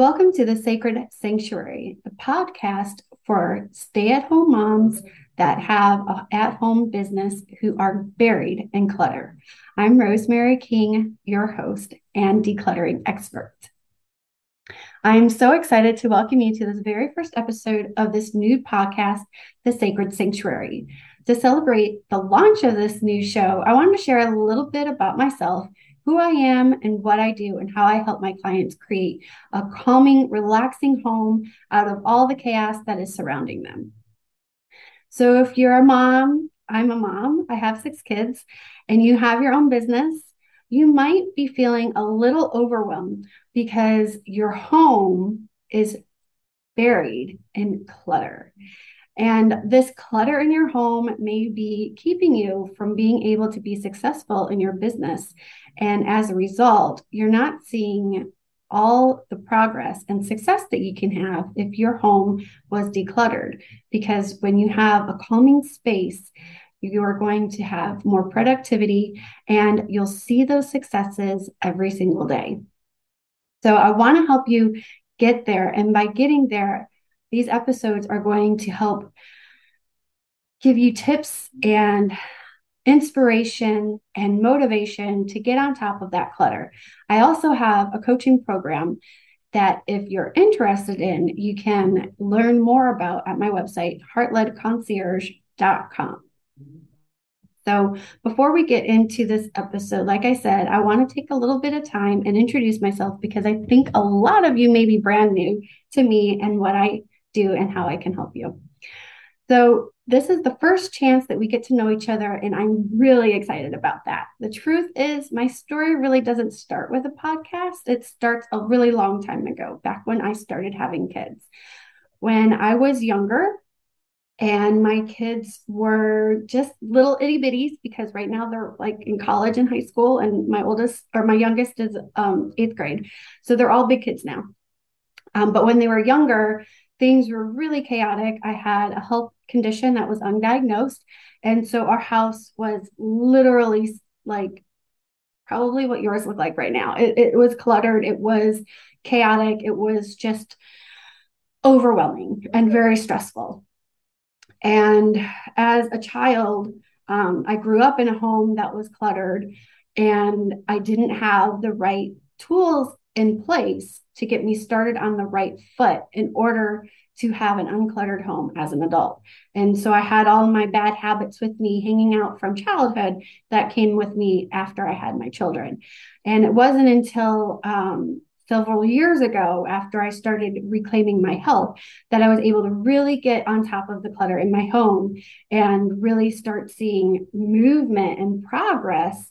Welcome to the Sacred Sanctuary, the podcast for stay at home moms that have an at home business who are buried in clutter. I'm Rosemary King, your host and decluttering expert. I'm so excited to welcome you to this very first episode of this new podcast, The Sacred Sanctuary. To celebrate the launch of this new show, I wanted to share a little bit about myself who I am and what I do and how I help my clients create a calming, relaxing home out of all the chaos that is surrounding them. So if you're a mom, I'm a mom, I have six kids, and you have your own business, you might be feeling a little overwhelmed because your home is buried in clutter. And this clutter in your home may be keeping you from being able to be successful in your business. And as a result, you're not seeing all the progress and success that you can have if your home was decluttered. Because when you have a calming space, you are going to have more productivity and you'll see those successes every single day. So I want to help you get there. And by getting there, these episodes are going to help give you tips and inspiration and motivation to get on top of that clutter. I also have a coaching program that if you're interested in, you can learn more about at my website, heartledconcierge.com. So, before we get into this episode, like I said, I want to take a little bit of time and introduce myself because I think a lot of you may be brand new to me and what I do and how I can help you. So, this is the first chance that we get to know each other, and I'm really excited about that. The truth is, my story really doesn't start with a podcast. It starts a really long time ago, back when I started having kids. When I was younger, and my kids were just little itty bitties because right now they're like in college and high school, and my oldest or my youngest is um, eighth grade. So they're all big kids now. Um, but when they were younger, things were really chaotic. I had a health condition that was undiagnosed. And so our house was literally like probably what yours look like right now. It, it was cluttered, it was chaotic, it was just overwhelming and very stressful. And as a child, um, I grew up in a home that was cluttered and I didn't have the right tools in place to get me started on the right foot in order to have an uncluttered home as an adult. And so I had all my bad habits with me hanging out from childhood that came with me after I had my children. And it wasn't until um, several years ago, after I started reclaiming my health, that I was able to really get on top of the clutter in my home and really start seeing movement and progress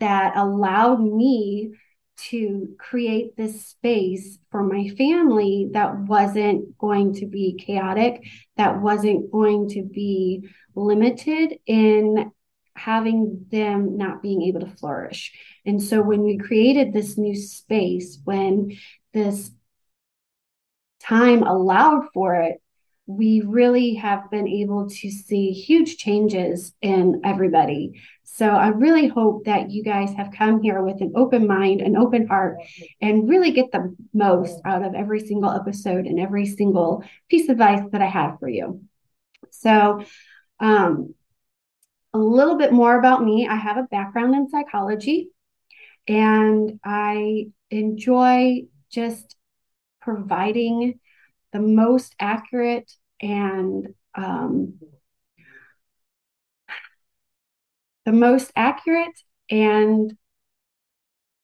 that allowed me to create this space for my family that wasn't going to be chaotic, that wasn't going to be limited in having them not being able to flourish. And so when we created this new space, when this time allowed for it, we really have been able to see huge changes in everybody. So I really hope that you guys have come here with an open mind, an open heart, and really get the most out of every single episode and every single piece of advice that I have for you. So, um, a little bit more about me I have a background in psychology, and I enjoy just providing the most accurate and um, the most accurate and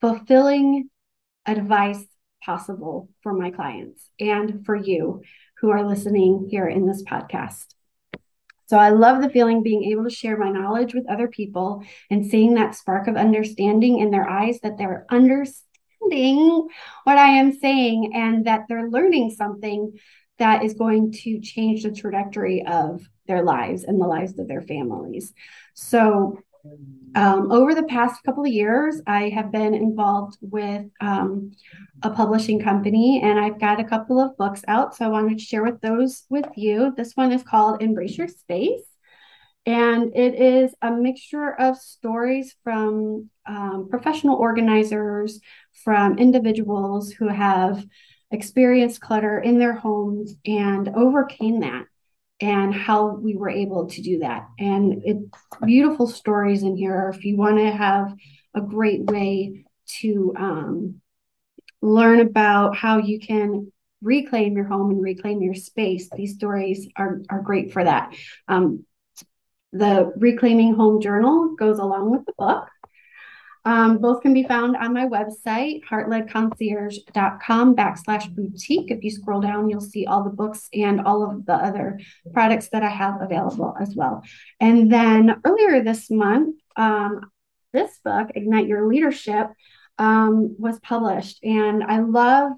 fulfilling advice possible for my clients and for you who are listening here in this podcast. So I love the feeling being able to share my knowledge with other people and seeing that spark of understanding in their eyes that they're what I am saying and that they're learning something that is going to change the trajectory of their lives and the lives of their families. So um, over the past couple of years, I have been involved with um, a publishing company and I've got a couple of books out. So I wanted to share with those with you. This one is called Embrace Your Space. And it is a mixture of stories from um, professional organizers, from individuals who have experienced clutter in their homes and overcame that and how we were able to do that. And it's beautiful stories in here. If you want to have a great way to um, learn about how you can reclaim your home and reclaim your space, these stories are, are great for that. Um, the Reclaiming Home Journal goes along with the book. Um, both can be found on my website, heartledconcierge.com backslash boutique. If you scroll down, you'll see all the books and all of the other products that I have available as well. And then earlier this month, um, this book, Ignite Your Leadership, um, was published. And I love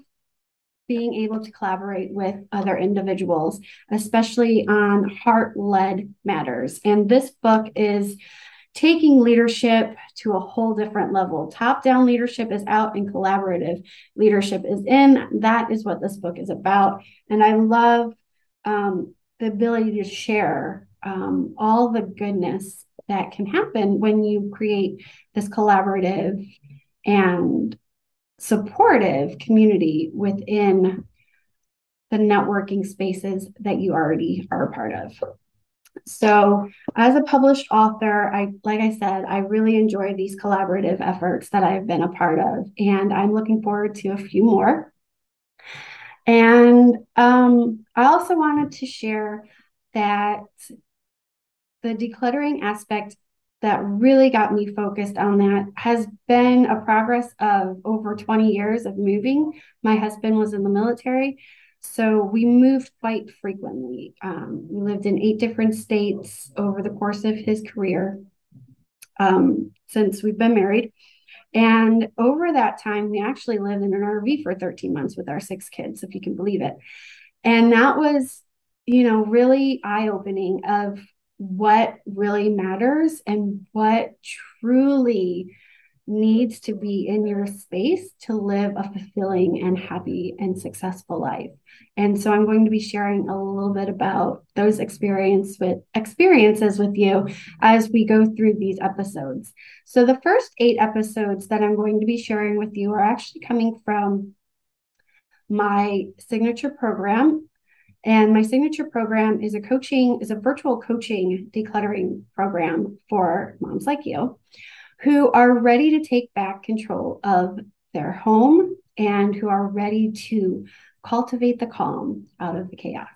being able to collaborate with other individuals, especially on heart led matters. And this book is taking leadership to a whole different level. Top down leadership is out and collaborative leadership is in. That is what this book is about. And I love um, the ability to share um, all the goodness that can happen when you create this collaborative and supportive community within the networking spaces that you already are a part of. So, as a published author, I like I said, I really enjoy these collaborative efforts that I've been a part of, and I'm looking forward to a few more. And um, I also wanted to share that the decluttering aspect that really got me focused on that has been a progress of over 20 years of moving. My husband was in the military, so we moved quite frequently. Um, we lived in eight different states over the course of his career um, since we've been married. And over that time, we actually lived in an RV for 13 months with our six kids, if you can believe it. And that was, you know, really eye opening of what really matters and what truly needs to be in your space to live a fulfilling and happy and successful life. And so I'm going to be sharing a little bit about those experience with experiences with you as we go through these episodes. So the first 8 episodes that I'm going to be sharing with you are actually coming from my signature program and my signature program is a coaching, is a virtual coaching decluttering program for moms like you who are ready to take back control of their home and who are ready to cultivate the calm out of the chaos.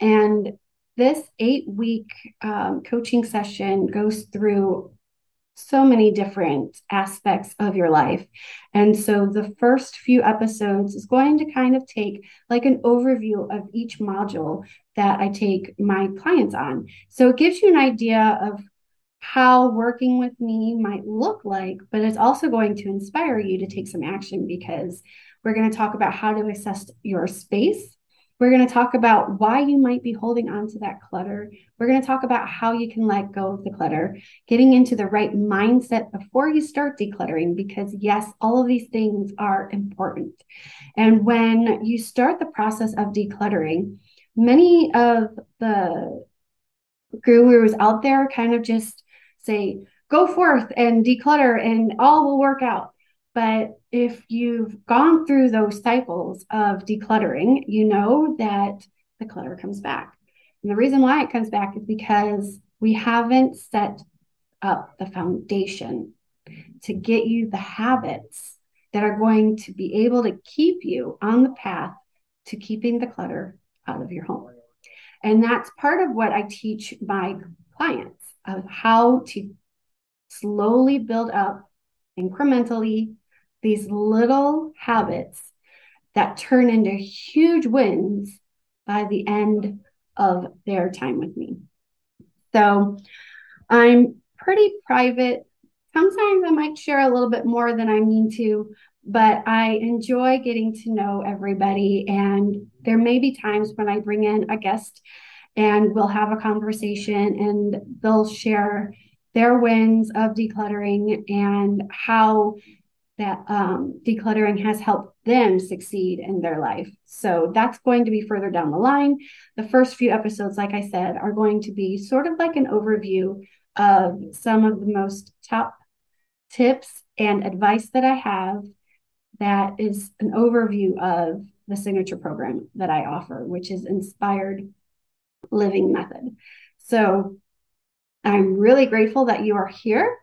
And this eight week um, coaching session goes through so many different aspects of your life. And so the first few episodes is going to kind of take like an overview of each module that I take my clients on. So it gives you an idea of how working with me might look like, but it's also going to inspire you to take some action because we're going to talk about how to assess your space we're going to talk about why you might be holding on to that clutter. We're going to talk about how you can let go of the clutter, getting into the right mindset before you start decluttering, because yes, all of these things are important. And when you start the process of decluttering, many of the gurus out there kind of just say, go forth and declutter and all will work out. But if you've gone through those cycles of decluttering, you know that the clutter comes back. And the reason why it comes back is because we haven't set up the foundation to get you the habits that are going to be able to keep you on the path to keeping the clutter out of your home. And that's part of what I teach my clients of how to slowly build up incrementally these little habits that turn into huge wins by the end of their time with me. So I'm pretty private. Sometimes I might share a little bit more than I mean to, but I enjoy getting to know everybody. And there may be times when I bring in a guest and we'll have a conversation and they'll share their wins of decluttering and how that um, decluttering has helped them succeed in their life. So that's going to be further down the line. The first few episodes, like I said, are going to be sort of like an overview of some of the most top tips and advice that I have that is an overview of the signature program that I offer, which is Inspired Living Method. So I'm really grateful that you are here.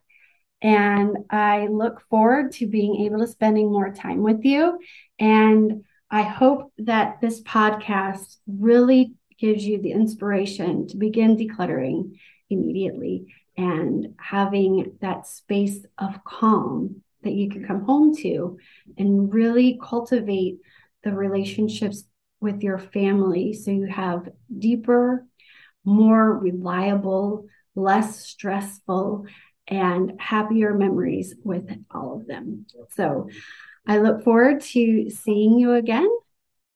And I look forward to being able to spending more time with you. And I hope that this podcast really gives you the inspiration to begin decluttering immediately and having that space of calm that you can come home to and really cultivate the relationships with your family so you have deeper, more reliable, less stressful, and happier memories with all of them. So I look forward to seeing you again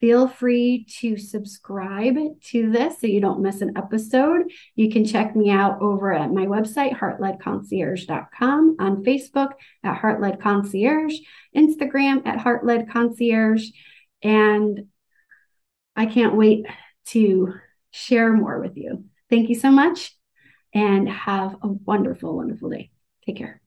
Feel free to subscribe to this so you don't miss an episode. You can check me out over at my website, heartledconcierge.com, on Facebook at Heartled Concierge, Instagram at Heartled Concierge. And I can't wait to share more with you. Thank you so much and have a wonderful, wonderful day. Take care.